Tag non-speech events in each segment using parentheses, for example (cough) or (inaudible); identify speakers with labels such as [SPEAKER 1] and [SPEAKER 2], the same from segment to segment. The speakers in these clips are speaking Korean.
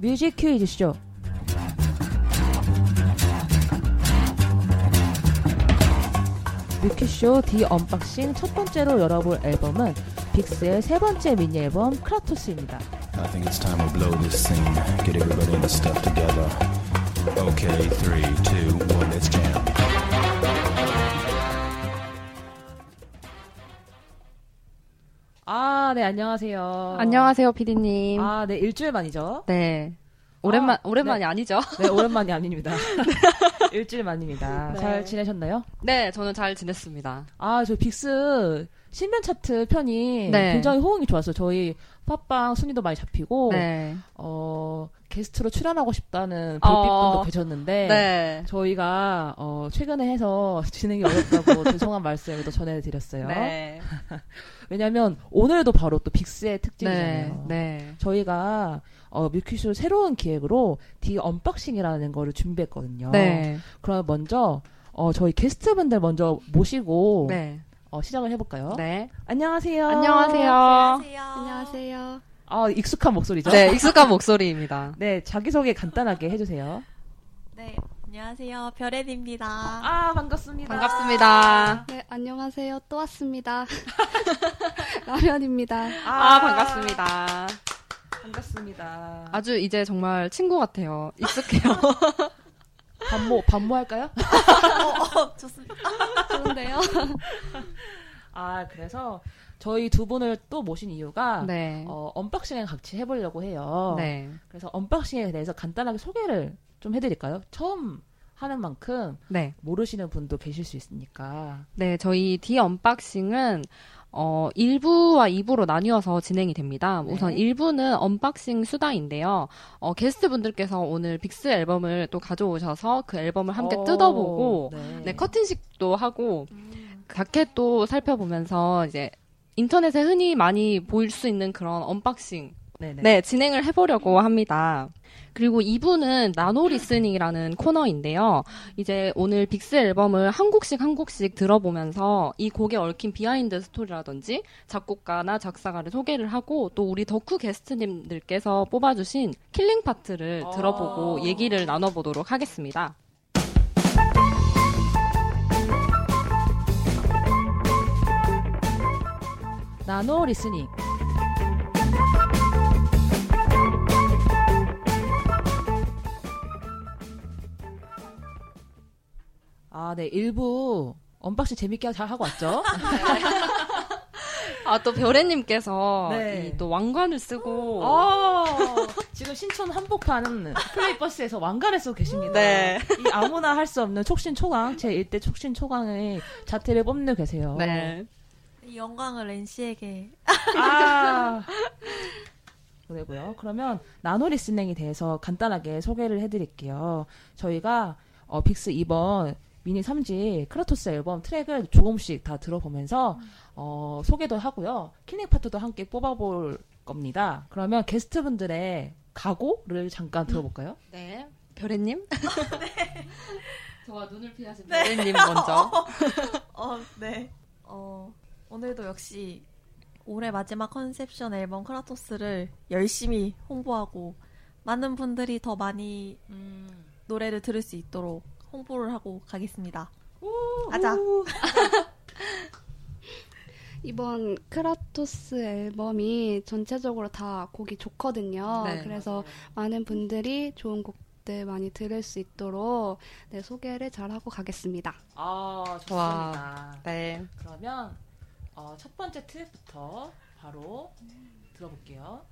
[SPEAKER 1] 뮤직 퀴즈 쇼. 뮤큐쇼 디 언박싱 첫 번째로 열어볼 앨범은 빅스의 세 번째 미니 앨범 크라토스입니다.
[SPEAKER 2] Okay, three, two, one, let's jam.
[SPEAKER 1] 아, 네, 안녕하세요.
[SPEAKER 3] 안녕하세요, 피디님.
[SPEAKER 1] 아, 네, 일주일 만이죠?
[SPEAKER 3] 네. 오랜만,
[SPEAKER 1] 아,
[SPEAKER 3] 오랜만이 아, 니죠
[SPEAKER 1] 네, (laughs) 오랜만이 아닙니다. 일주일 만입니다.
[SPEAKER 3] 네.
[SPEAKER 1] 잘 지내셨나요?
[SPEAKER 3] 네, 저는 잘 지냈습니다.
[SPEAKER 1] 아, 저 빅스 신변 차트 편이
[SPEAKER 3] 네.
[SPEAKER 1] 굉장히 호응이 좋았어요. 저희 팟빵 순위도 많이 잡히고,
[SPEAKER 3] 네.
[SPEAKER 1] 어, 게스트로 출연하고 싶다는 별빛분도
[SPEAKER 3] 어,
[SPEAKER 1] 계셨는데,
[SPEAKER 3] 네.
[SPEAKER 1] 저희가, 어, 최근에 해서 (laughs) 진행이 어렵다고 죄송한 말씀을 또 전해드렸어요.
[SPEAKER 3] 네. (laughs)
[SPEAKER 1] 왜냐면, 오늘도 바로 또 빅스의
[SPEAKER 3] 네.
[SPEAKER 1] 특집이잖아요.
[SPEAKER 3] 네.
[SPEAKER 1] 저희가, 어, 뮤큐쇼 새로운 기획으로 The Unboxing이라는 거를 준비했거든요.
[SPEAKER 3] 네.
[SPEAKER 1] 그럼 먼저, 어, 저희 게스트분들 먼저 모시고,
[SPEAKER 3] 네.
[SPEAKER 1] 어, 시작을 해볼까요?
[SPEAKER 3] 네.
[SPEAKER 1] 안녕하세요.
[SPEAKER 3] 안녕하세요.
[SPEAKER 4] 안녕하세요.
[SPEAKER 1] 아, 익숙한 목소리죠?
[SPEAKER 3] 네, 익숙한 목소리입니다.
[SPEAKER 1] 네, 자기소개 간단하게 해주세요.
[SPEAKER 4] 네, 안녕하세요. 별앤입니다.
[SPEAKER 1] 아, 반갑습니다.
[SPEAKER 3] 반갑습니다.
[SPEAKER 5] 네, 안녕하세요. 또 왔습니다. (laughs) (laughs) 라면입니다.
[SPEAKER 3] 아, 반갑습니다.
[SPEAKER 1] 반갑습니다.
[SPEAKER 3] 아주 이제 정말 친구 같아요. 익숙해요. (laughs)
[SPEAKER 1] 반모, 반모 할까요?
[SPEAKER 4] 어, 좋습니다.
[SPEAKER 5] 좋은데요?
[SPEAKER 1] 아, 그래서 저희 두 분을 또 모신 이유가,
[SPEAKER 3] 네.
[SPEAKER 1] 어, unboxing을 같이 해보려고 해요.
[SPEAKER 3] 네.
[SPEAKER 1] 그래서 unboxing에 대해서 간단하게 소개를 좀 해드릴까요? 처음 하는 만큼
[SPEAKER 3] 네.
[SPEAKER 1] 모르시는 분도 계실 수 있으니까.
[SPEAKER 3] 네, 저희 The Unboxing은 어, 1부와 2부로 나뉘어서 진행이 됩니다.
[SPEAKER 1] 네.
[SPEAKER 3] 우선 1부는 unboxing 수다인데요. 어, 게스트분들께서 오늘 빅스 앨범을 또 가져오셔서 그 앨범을 함께
[SPEAKER 1] 어,
[SPEAKER 3] 뜯어보고
[SPEAKER 1] 네.
[SPEAKER 3] 네, 커팅식도 하고 자켓도 살펴보면서 이제 인터넷에 흔히 많이 보일 수 있는 그런 unboxing.
[SPEAKER 1] 네,
[SPEAKER 3] 진행을 해보려고 합니다. 그리고 2부는 nano listening이라는 코너인데요. 이제 오늘 빅스 앨범을 한 곡씩 한 곡씩 들어보면서 이 곡에 얽힌 behind story라든지 작곡가나 작사가를 소개를 하고 또 우리 덕후 게스트님들께서 뽑아주신 killing part를
[SPEAKER 1] 아.
[SPEAKER 3] 들어보고 얘기를 나눠보도록 하겠습니다.
[SPEAKER 1] nano listening. 아, 네. 일부 unboxing 재밌게 잘 하고 왔죠?
[SPEAKER 3] 아, 또 별애님께서
[SPEAKER 1] 네.
[SPEAKER 3] 이또 왕관을 쓰고
[SPEAKER 1] 어, 지금 신촌 한복판 플레이버스에서 왕관을 쓰고 계십니다.
[SPEAKER 3] 네.
[SPEAKER 1] 이 아무나 할 수 없는 촉신초강, 제 일대 촉신초강의 자태를 뽐내 계세요.
[SPEAKER 3] 네.
[SPEAKER 4] 이 영광을 N 씨에게.
[SPEAKER 1] 아. 그리고요. 그러면 나노 listening에 대해서 간단하게 소개를 해드릴게요. 저희가 어, 빅스 이번 미니 3집 Kratos 앨범 트랙을 조금씩 다 들어보면서 어, 소개도 하고요. killing 파트도 함께 뽑아볼 겁니다. 그러면 게스트분들의 각오를 잠깐 들어볼까요? (laughs)
[SPEAKER 3] 네. 별애님? (laughs) 저와 눈을 피하신 별애님 먼저. (laughs)
[SPEAKER 4] 어, 네. 어, 오늘도 역시 올해 마지막 Conception 앨범 Kratos를 열심히 홍보하고 많은 분들이 더 많이 노래를 들을 수 있도록 홍보를 하고 가겠습니다. 가자. (laughs)
[SPEAKER 5] 이번 크라토스 앨범이 전체적으로 다 곡이 좋거든요.
[SPEAKER 3] 네,
[SPEAKER 5] 그래서 많은 분들이 좋은 곡들 많이 들을 수 있도록 네, 소개를 잘 하고 가겠습니다.
[SPEAKER 1] 아, 좋습니다.
[SPEAKER 3] 와. 네.
[SPEAKER 1] 그러면 어, 첫 번째 트랙부터 바로 들어볼게요.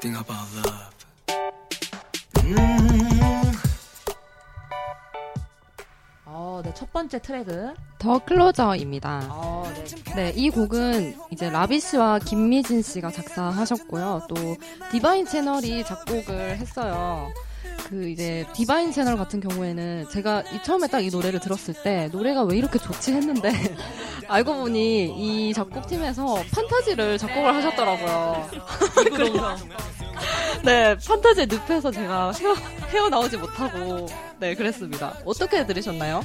[SPEAKER 6] Think about love. Mm.
[SPEAKER 1] 어, 네, 첫 번째 트랙은
[SPEAKER 3] 더 클로저입니다.
[SPEAKER 1] 어, 네.
[SPEAKER 3] 네, 이 곡은 이제 라비 씨와 김미진 씨가 작사하셨고요. 또 디바인 채널이 작곡을 했어요. 그 이제 디바인 채널 같은 경우에는 제가 이 처음에 딱 이 노래를 들었을 때 노래가 왜 이렇게 좋지 했는데 (laughs) 알고 보니 이 작곡팀에서 판타지를 작곡을 하셨더라고요. 그래서 (laughs) 네, 판타지에 늪에서 제가 헤어, 헤어 나오지 못하고 네, 그랬습니다. 어떻게 들으셨나요?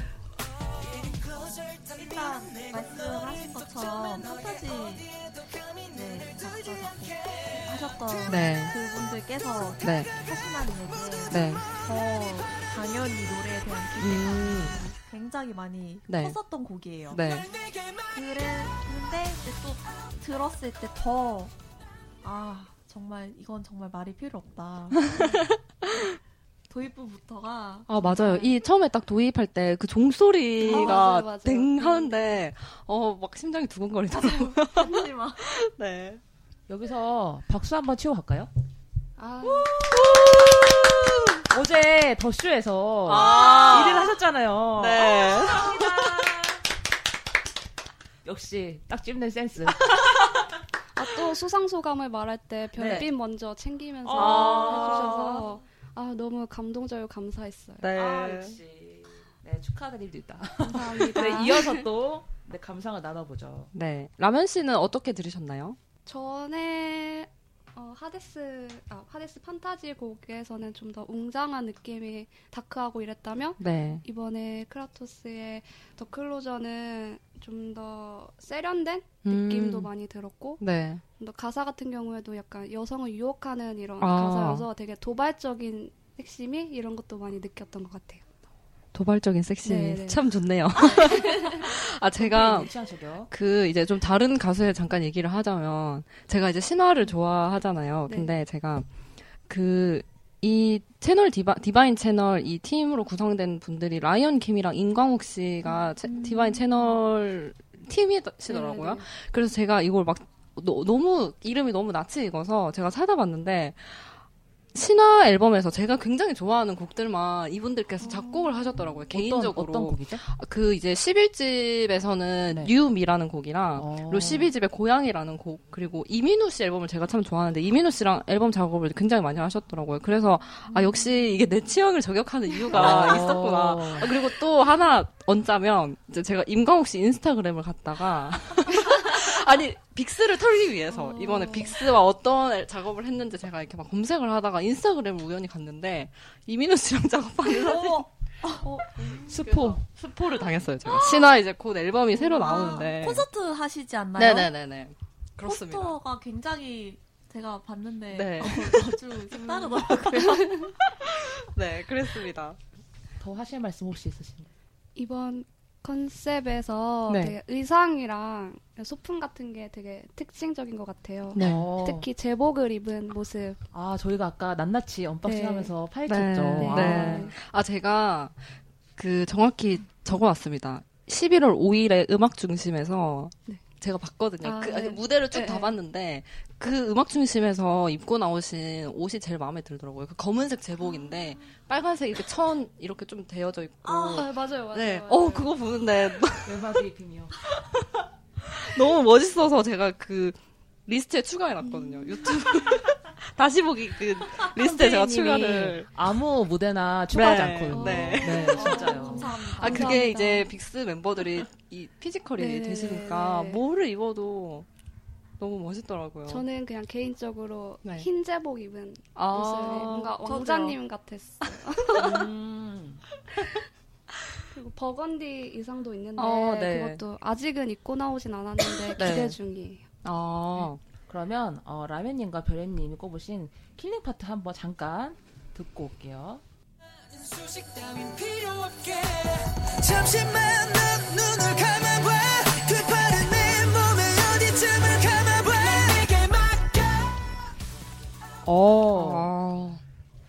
[SPEAKER 4] 아까 말씀하신 것처럼 판타지 하셨던
[SPEAKER 3] 네.
[SPEAKER 4] 그분들께서
[SPEAKER 3] 네.
[SPEAKER 4] 하신다는 얘기에
[SPEAKER 3] 네.
[SPEAKER 4] 더 당연히 노래에 대한 기대가
[SPEAKER 3] 음.
[SPEAKER 4] 굉장히 많이
[SPEAKER 3] 네.
[SPEAKER 4] 컸었던 곡이에요.
[SPEAKER 3] 네.
[SPEAKER 4] 그랬는데 이제 또 들었을 때 더 아 정말 이건 정말 말이 필요 없다. (laughs) 도입부부터가
[SPEAKER 3] 아, 맞아요. 이 처음에 딱 도입할 때 그 종소리가
[SPEAKER 5] 어, 맞아요, 맞아요.
[SPEAKER 3] 댕 하는데, 어, 막 심장이 두근거리더라고요.
[SPEAKER 4] 하지마. (laughs)
[SPEAKER 3] 네.
[SPEAKER 1] 여기서 박수 한번 치고 갈까요?
[SPEAKER 5] 아,
[SPEAKER 1] 어제 더쇼에서
[SPEAKER 3] 아.
[SPEAKER 1] 1위를 하셨잖아요.
[SPEAKER 3] 네.
[SPEAKER 1] 역시 딱 찝는 센스.
[SPEAKER 5] 아, 또 수상 소감을 말할 때 별빛
[SPEAKER 1] 네.
[SPEAKER 5] 먼저 챙기면서
[SPEAKER 1] 아.
[SPEAKER 5] 해주셔서 아 너무 감동적이고 감사했어요.
[SPEAKER 3] 네.
[SPEAKER 1] 아, 역시. 네, 축하드립니다.
[SPEAKER 5] 감사합니다. (laughs)
[SPEAKER 1] 네, 이어서 또 네, 감상을 나눠보죠.
[SPEAKER 3] 네. 라면 씨는 어떻게 들으셨나요?
[SPEAKER 5] 전에 어, 하데스 아 하데스 판타지 곡에서는 좀 더 웅장한 느낌이 다크하고 이랬다면
[SPEAKER 3] 네.
[SPEAKER 5] 이번에 크라토스의 더 클로저는 좀 더 세련된
[SPEAKER 3] 음.
[SPEAKER 5] 느낌도 많이 들었고
[SPEAKER 3] 네.
[SPEAKER 5] 또 가사 같은 경우에도 약간 여성을 유혹하는 이런
[SPEAKER 3] 아.
[SPEAKER 5] 가사여서 되게 도발적인 핵심이 이런 것도 많이 느꼈던 것 같아요.
[SPEAKER 3] 도발적인 섹시.
[SPEAKER 5] 네, 네.
[SPEAKER 3] 참 좋네요. (laughs) 아, 제가. 그 이제 좀 다른 가수에 잠깐 얘기를 하자면 제가 이제 신화를 좋아하잖아요.
[SPEAKER 5] 네.
[SPEAKER 3] 근데 제가 그 이 채널 디바, 디바인 채널 이 팀으로 구성된 분들이 라이언 킴이랑 임광욱 씨가 채- 디바인 채널 팀이시더라고요.
[SPEAKER 5] 네, 네.
[SPEAKER 3] 그래서 제가 이걸 막 너, 너무 이름이 너무 낯이 익어서 제가 찾아봤는데 신화 앨범에서 제가 굉장히 좋아하는 곡들만 이분들께서 작곡을 하셨더라고요. 개인적으로
[SPEAKER 1] 어떤, 어떤 곡이죠?
[SPEAKER 3] 그 이제 11집에서는
[SPEAKER 1] 네.
[SPEAKER 3] 뉴미라는 곡이랑
[SPEAKER 1] 어.
[SPEAKER 3] 그리고 12집의 고양이라는 곡 그리고 이민우 씨 앨범을 제가 참 좋아하는데 이민우 씨랑 앨범 작업을 굉장히 많이 하셨더라고요. 그래서 아 역시 이게 내 취향을 저격하는 이유가
[SPEAKER 1] 어. (laughs)
[SPEAKER 3] 있었구나. 아, 그리고 또 하나 얹자면 이제 제가 임광욱 씨 인스타그램을 갔다가 아니 빅스를 털기 위해서 이번에 빅스와 어떤 작업을 했는지 제가 이렇게 막 검색을 하다가 인스타그램을 우연히 갔는데 이민우 씨랑 작업하는 사진
[SPEAKER 1] 스포.
[SPEAKER 3] 스포를 당했어요 제가 신화 이제 곧 앨범이 새로 나오는데
[SPEAKER 4] 아, 콘서트 하시지 않나요?
[SPEAKER 3] 네네네네 그렇습니다
[SPEAKER 4] 포스터가 굉장히 제가 봤는데
[SPEAKER 3] 네.
[SPEAKER 4] 어, 아주 (laughs) 색다르더라고요.
[SPEAKER 3] 네 그랬습니다
[SPEAKER 1] 더 하실 말씀 혹시 있으신가요?
[SPEAKER 5] 이번 컨셉에서
[SPEAKER 3] 네.
[SPEAKER 5] 되게 의상이랑 소품 같은 게 되게 특징적인 것 같아요.
[SPEAKER 3] 네.
[SPEAKER 1] 어.
[SPEAKER 5] 특히 제복을 입은 모습.
[SPEAKER 1] 아, 저희가 아까 낱낱이 unboxing
[SPEAKER 5] 네.
[SPEAKER 1] 하면서 파헤쳤죠.
[SPEAKER 3] 네.
[SPEAKER 1] 아.
[SPEAKER 3] 네. 아 제가 그 정확히 적어놨습니다 11월 5일에 음악 중심에서
[SPEAKER 5] 네.
[SPEAKER 3] 제가 봤거든요.
[SPEAKER 5] 아,
[SPEAKER 3] 그,
[SPEAKER 5] 네.
[SPEAKER 3] 무대를 쭉
[SPEAKER 5] 네,
[SPEAKER 3] 다
[SPEAKER 5] 네.
[SPEAKER 3] 봤는데 그 음악 중심에서 입고 나오신 옷이 제일 마음에 들더라고요. 그 검은색 제복인데 빨간색 이렇게 천 이렇게 좀 되어져 있고.
[SPEAKER 5] 아, 맞아요, 맞아요.
[SPEAKER 3] 네.
[SPEAKER 5] 맞아요.
[SPEAKER 3] 어 그거 보는데
[SPEAKER 1] 외바지 입히며. (laughs)
[SPEAKER 3] 너무 멋있어서 제가 그 리스트에 추가해놨거든요. 유튜브 (laughs) 다시 보기 그 리스트에 제가 추가를.
[SPEAKER 1] 아무 무대나 추가하지
[SPEAKER 3] 네,
[SPEAKER 1] 않거든요.
[SPEAKER 3] 네.
[SPEAKER 1] 네, 진짜요. (laughs)
[SPEAKER 4] 감사합니다.
[SPEAKER 3] 아 그게
[SPEAKER 5] 감사합니다.
[SPEAKER 3] 이제 빅스 멤버들이 이 physical이
[SPEAKER 5] 네,
[SPEAKER 3] 되시니까
[SPEAKER 5] 네.
[SPEAKER 3] 뭐를 입어도 너무 멋있더라고요.
[SPEAKER 5] 저는 그냥 개인적으로
[SPEAKER 3] 네.
[SPEAKER 5] 흰 제복 입은
[SPEAKER 3] 아,
[SPEAKER 5] 모습이 뭔가
[SPEAKER 4] 저도요.
[SPEAKER 5] 왕자님 같았어요.
[SPEAKER 1] 음. (laughs)
[SPEAKER 5] 그리고 버건디 의상도 있는데
[SPEAKER 3] 어, 네.
[SPEAKER 5] 그것도 아직은 입고 나오진 않았는데
[SPEAKER 3] 네.
[SPEAKER 5] 기대 중이에요.
[SPEAKER 3] 아,
[SPEAKER 1] 그러면 어, 라면님과 별애님이 꼽으신 killing 파트 한번 잠깐 듣고 올게요.
[SPEAKER 6] 어, 아.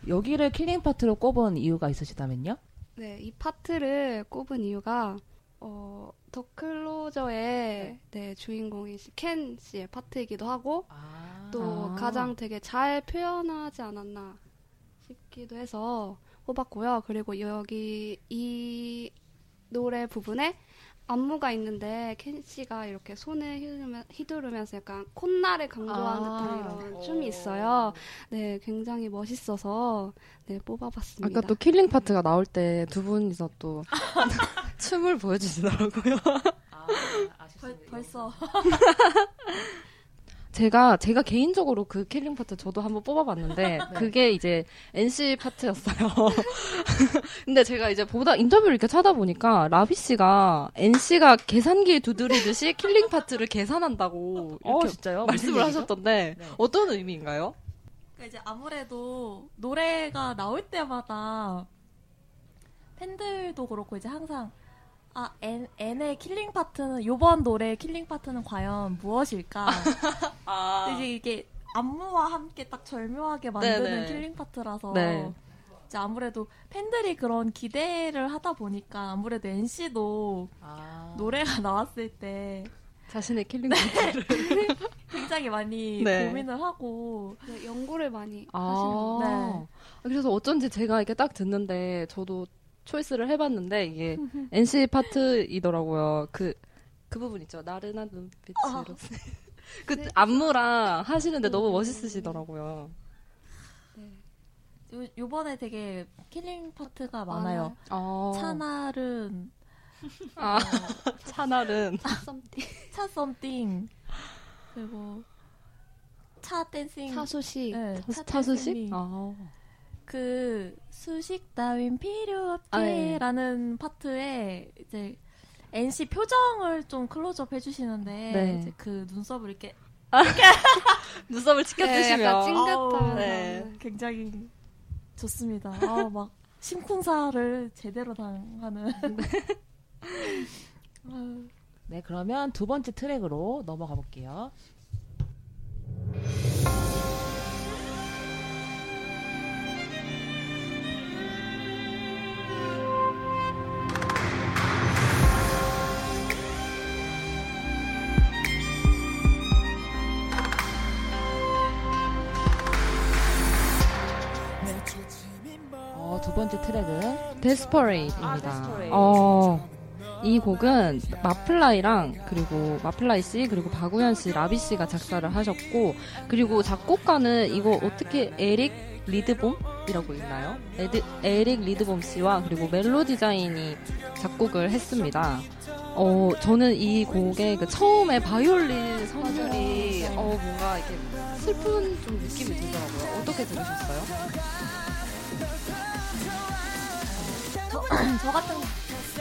[SPEAKER 1] 여기를 killing 파트로 꼽은 이유가 있으시다면요?
[SPEAKER 5] 네, 이 파트를 꼽은 이유가 어, The Closer의 네, 주인공인 켄 씨의 파트이기도 하고
[SPEAKER 1] 아.
[SPEAKER 5] 또 가장 되게 잘 표현하지 않았나 싶기도 해서 뽑았고요. 그리고 여기 이 노래 부분에 안무가 있는데 켄 씨가 이렇게 손을 휘두르면, 휘두르면 서 약간 콧날을 강조하는
[SPEAKER 1] 아.
[SPEAKER 5] 듯한 이런 춤이 있어요. 네, 굉장히 멋있어서 네, 뽑아봤습니다.
[SPEAKER 3] 아까 또 killing 파트가 나올 때 두 분이서 또 (laughs) 춤을 보여주시더라고요.
[SPEAKER 1] 아,
[SPEAKER 4] 벌,
[SPEAKER 1] 아쉽습니다.
[SPEAKER 4] 벌써 (laughs)
[SPEAKER 3] 제가 제가 개인적으로 그 killing 파트 저도 한번 뽑아봤는데 (laughs)
[SPEAKER 1] 네.
[SPEAKER 3] 그게 이제 NC 파트였어요. (laughs) 근데 제가 이제 보다 인터뷰를 이렇게 찾아보니까 라비 씨가 N 씨가 계산기 두드리듯이 killing 파트를 계산한다고
[SPEAKER 1] 어,
[SPEAKER 3] 이렇게
[SPEAKER 1] 진짜요?
[SPEAKER 3] 말씀을? 하셨던데
[SPEAKER 1] 네.
[SPEAKER 3] 어떤 의미인가요?
[SPEAKER 4] 그러니까 이제 아무래도 노래가 나올 때마다 팬들도 그렇고 이제 항상 아 N, N의 killing 파트는 요번 노래의 killing 파트는 과연 무엇일까? (laughs)
[SPEAKER 3] 아,
[SPEAKER 4] 이제 이게 안무와 함께 딱 절묘하게 만드는
[SPEAKER 3] 네네.
[SPEAKER 4] killing 파트라서
[SPEAKER 3] 네.
[SPEAKER 4] 이제 아무래도 팬들이 그런 기대를 하다 보니까 아무래도 N 씨도
[SPEAKER 1] 아.
[SPEAKER 4] 노래가 (laughs) 나왔을 때
[SPEAKER 3] 자신의 killing 파트를 (laughs)
[SPEAKER 4] 굉장히 많이
[SPEAKER 3] 네.
[SPEAKER 4] 고민을 하고
[SPEAKER 5] 네, 연구를 많이 하시는
[SPEAKER 3] 아,
[SPEAKER 4] 네.
[SPEAKER 3] 그래서 어쩐지 제가 이렇게 딱 듣는데 저도 choice를 해봤는데 이게 (laughs) NC 파트이더라고요. 그, 그 부분 있죠. 나른한 눈빛으로. (laughs) 그 안무랑 하시는데 너무 멋있으시더라고요.
[SPEAKER 4] 요, 요번에 되게 killing 파트가 많아요. (laughs)
[SPEAKER 3] 어.
[SPEAKER 4] 차날은
[SPEAKER 3] 아, 차날은.
[SPEAKER 5] 썸띵.
[SPEAKER 4] 차 썸띵 그리고 차 댄싱
[SPEAKER 5] 차수식.
[SPEAKER 4] 네, 차
[SPEAKER 3] 차수식?
[SPEAKER 4] 댄싱이
[SPEAKER 3] 아.
[SPEAKER 4] 그 수식 따윈 필요
[SPEAKER 3] 아, 예.
[SPEAKER 4] 없게라는 파트에 이제 NC 표정을 좀 클로즈업 해주시는데
[SPEAKER 3] 네.
[SPEAKER 4] 이제 그 눈썹을 이렇게 (laughs)
[SPEAKER 3] 눈썹을
[SPEAKER 5] 네,
[SPEAKER 3] 치켜주시면.
[SPEAKER 5] 약간 찡긋한.
[SPEAKER 4] 아우,
[SPEAKER 3] 네.
[SPEAKER 4] 굉장히 좋습니다. 아, 막 심쿵사를 제대로 당하는. 아유. (laughs)
[SPEAKER 1] 네, 그러면 두 번째 트랙으로 넘어가 볼게요. 트랙은
[SPEAKER 3] Desperate입니다.
[SPEAKER 1] 아.
[SPEAKER 3] 어, 이 곡은 마플라이랑 그리고 마플라이 씨 그리고 박우현 씨, 라비 씨가 작사를 하셨고 그리고 작곡가는 이거 어떻게 에릭 리드봄이라고 있나요? 에드, 에릭 리드봄 씨와 그리고 멜로 디자인이 작곡을 했습니다. 어, 저는 이 곡의 그 처음에 바이올린 선율이 어, 뭔가 이렇게 슬픈 좀 느낌이 들더라고요. 어떻게 들으셨어요?
[SPEAKER 4] 저, 저 같은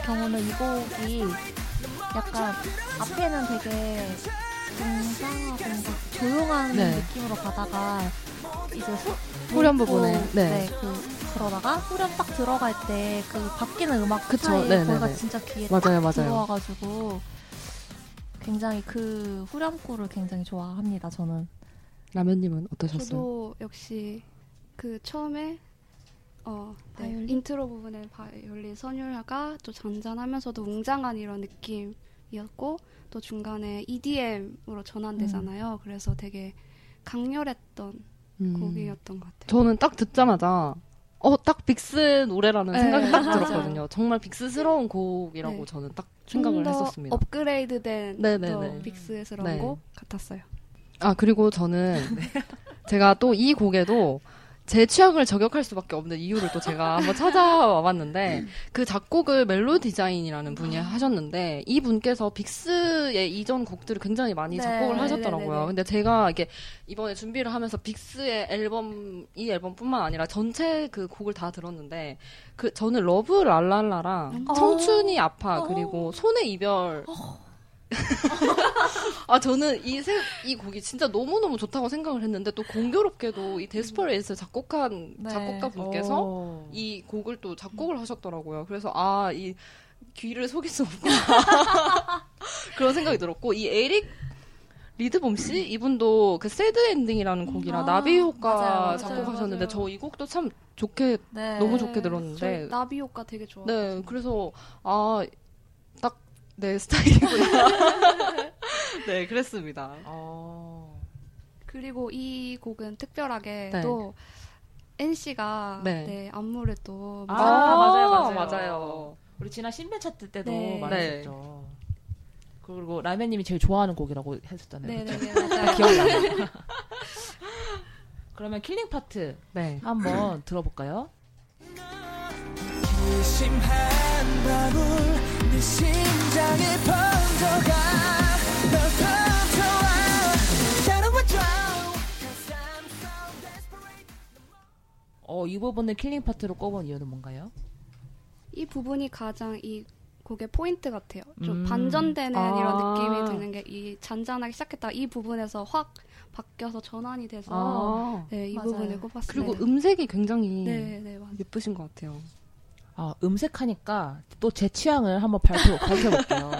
[SPEAKER 4] 경우는 이 곡이 약간 앞에는 되게 뭔가 조용한
[SPEAKER 3] 네.
[SPEAKER 4] 느낌으로 가다가 이제 후,
[SPEAKER 3] 후렴 부분에, 네.
[SPEAKER 4] 네, 그 그러다가 후렴 딱 들어갈 때 그 바뀌는 음악
[SPEAKER 3] 그쵸,
[SPEAKER 4] 사이에
[SPEAKER 3] 네네네.
[SPEAKER 4] 거기가 진짜 귀에
[SPEAKER 3] 맞아요,
[SPEAKER 4] 딱
[SPEAKER 3] 맞아요.
[SPEAKER 4] 들어와가지고 굉장히 그 후렴구를 굉장히 좋아합니다. 저는.
[SPEAKER 3] 라면님은 어떠셨어요?
[SPEAKER 5] 저도 역시 그 처음에 어, 네,
[SPEAKER 4] 바이올린?
[SPEAKER 5] 인트로 부분에 바이올린 선율화가 또 잔잔하면서도 웅장한 이런 느낌이었고 또 중간에 EDM으로 전환되잖아요. 그래서 되게 강렬했던
[SPEAKER 3] 음.
[SPEAKER 5] 곡이었던 것 같아요.
[SPEAKER 3] 저는 딱 듣자마자 어 딱 빅스 노래라는
[SPEAKER 5] 네,
[SPEAKER 3] 생각이 딱. 들었거든요. 정말 빅스스러운 곡이라고
[SPEAKER 5] 네.
[SPEAKER 3] 저는
[SPEAKER 5] 딱좀
[SPEAKER 3] 생각을
[SPEAKER 5] 더
[SPEAKER 3] 했었습니다.
[SPEAKER 5] 업그레이드된 빅스스러운
[SPEAKER 3] 네.
[SPEAKER 5] 곡 같았어요.
[SPEAKER 3] 아 그리고 저는 (laughs) 제가 또 이 곡에도 제 취향을 저격할 수밖에 없는 이유를 또 제가 한번 찾아와 봤는데 그 작곡을 MELODESIGN이라는 분이 하셨는데 이 분께서 빅스의 이전 곡들을 굉장히 많이
[SPEAKER 4] 네,
[SPEAKER 3] 작곡을 하셨더라고요.
[SPEAKER 5] 네네네.
[SPEAKER 3] 근데 제가 이게 이번에 준비를 하면서 빅스의 앨범 이 앨범뿐만 아니라 전체 그 곡을 다 들었는데 그 저는 Love LaLaLa랑
[SPEAKER 4] 어.
[SPEAKER 3] 청춘이 아파
[SPEAKER 4] 어.
[SPEAKER 3] 그리고 손의 이별 아 저는 이 세 이 곡이 진짜 너무 너무 좋다고 생각을 했는데 또 공교롭게도 이 Desperate를 작곡한
[SPEAKER 4] 네.
[SPEAKER 3] 작곡가 분께서
[SPEAKER 1] 어.
[SPEAKER 3] 이 곡을 또 작곡을 하셨더라고요. 그래서 아 이 귀를 속일 수 없구나 (laughs) 그런 생각이 들었고 이 에릭 리드봄 씨 이분도 그 Sad Ending이라는 곡이랑
[SPEAKER 4] 아,
[SPEAKER 3] 나비 효과 작곡하셨는데. 저 이 곡도 참 좋게
[SPEAKER 4] 네.
[SPEAKER 3] 너무 좋게
[SPEAKER 5] 저
[SPEAKER 3] 들었는데
[SPEAKER 5] 나비 효과 되게 좋아.
[SPEAKER 3] 네 그래서 아 딱내 스타일이구나 네 그랬습니다.
[SPEAKER 1] 어.
[SPEAKER 5] 그리고 이 곡은 특별하게
[SPEAKER 3] 네.
[SPEAKER 5] 또 NC가
[SPEAKER 3] 네.
[SPEAKER 5] 네. 안무를 또
[SPEAKER 1] 아,
[SPEAKER 3] 아,
[SPEAKER 1] 맞아요, 맞아요.
[SPEAKER 3] 맞아요.
[SPEAKER 1] 우리 지난 신배 차트 때도
[SPEAKER 5] 네.
[SPEAKER 1] 말했었죠. 그리고 라면님이 제일 좋아하는 곡이라고 했었잖아요. 그쵸?
[SPEAKER 5] 네네네 맞아요.
[SPEAKER 1] 기억나요. (laughs) 그러면 killing 파트
[SPEAKER 3] 네.
[SPEAKER 1] 한번 들어볼까요? 어, 이 부분을 killing part로 꼽은 이유는 뭔가요?
[SPEAKER 5] 이 부분이 가장 이 곡의 포인트 같아요. 좀
[SPEAKER 1] 음.
[SPEAKER 5] 반전되는
[SPEAKER 3] 아.
[SPEAKER 5] 이런 느낌이 드는 게 이 잔잔하게 시작했다 이 부분에서 확 바뀌어서 전환이 돼서
[SPEAKER 3] 아.
[SPEAKER 5] 네, 이
[SPEAKER 4] 맞아요.
[SPEAKER 5] 부분을 꼽았습니다.
[SPEAKER 3] 그리고 음색이 굉장히
[SPEAKER 5] 네, 네,
[SPEAKER 3] 예쁘신 것 같아요.
[SPEAKER 1] 아, 음색하니까 또 제 취향을 한번 발표, (laughs) 밝혀볼게요.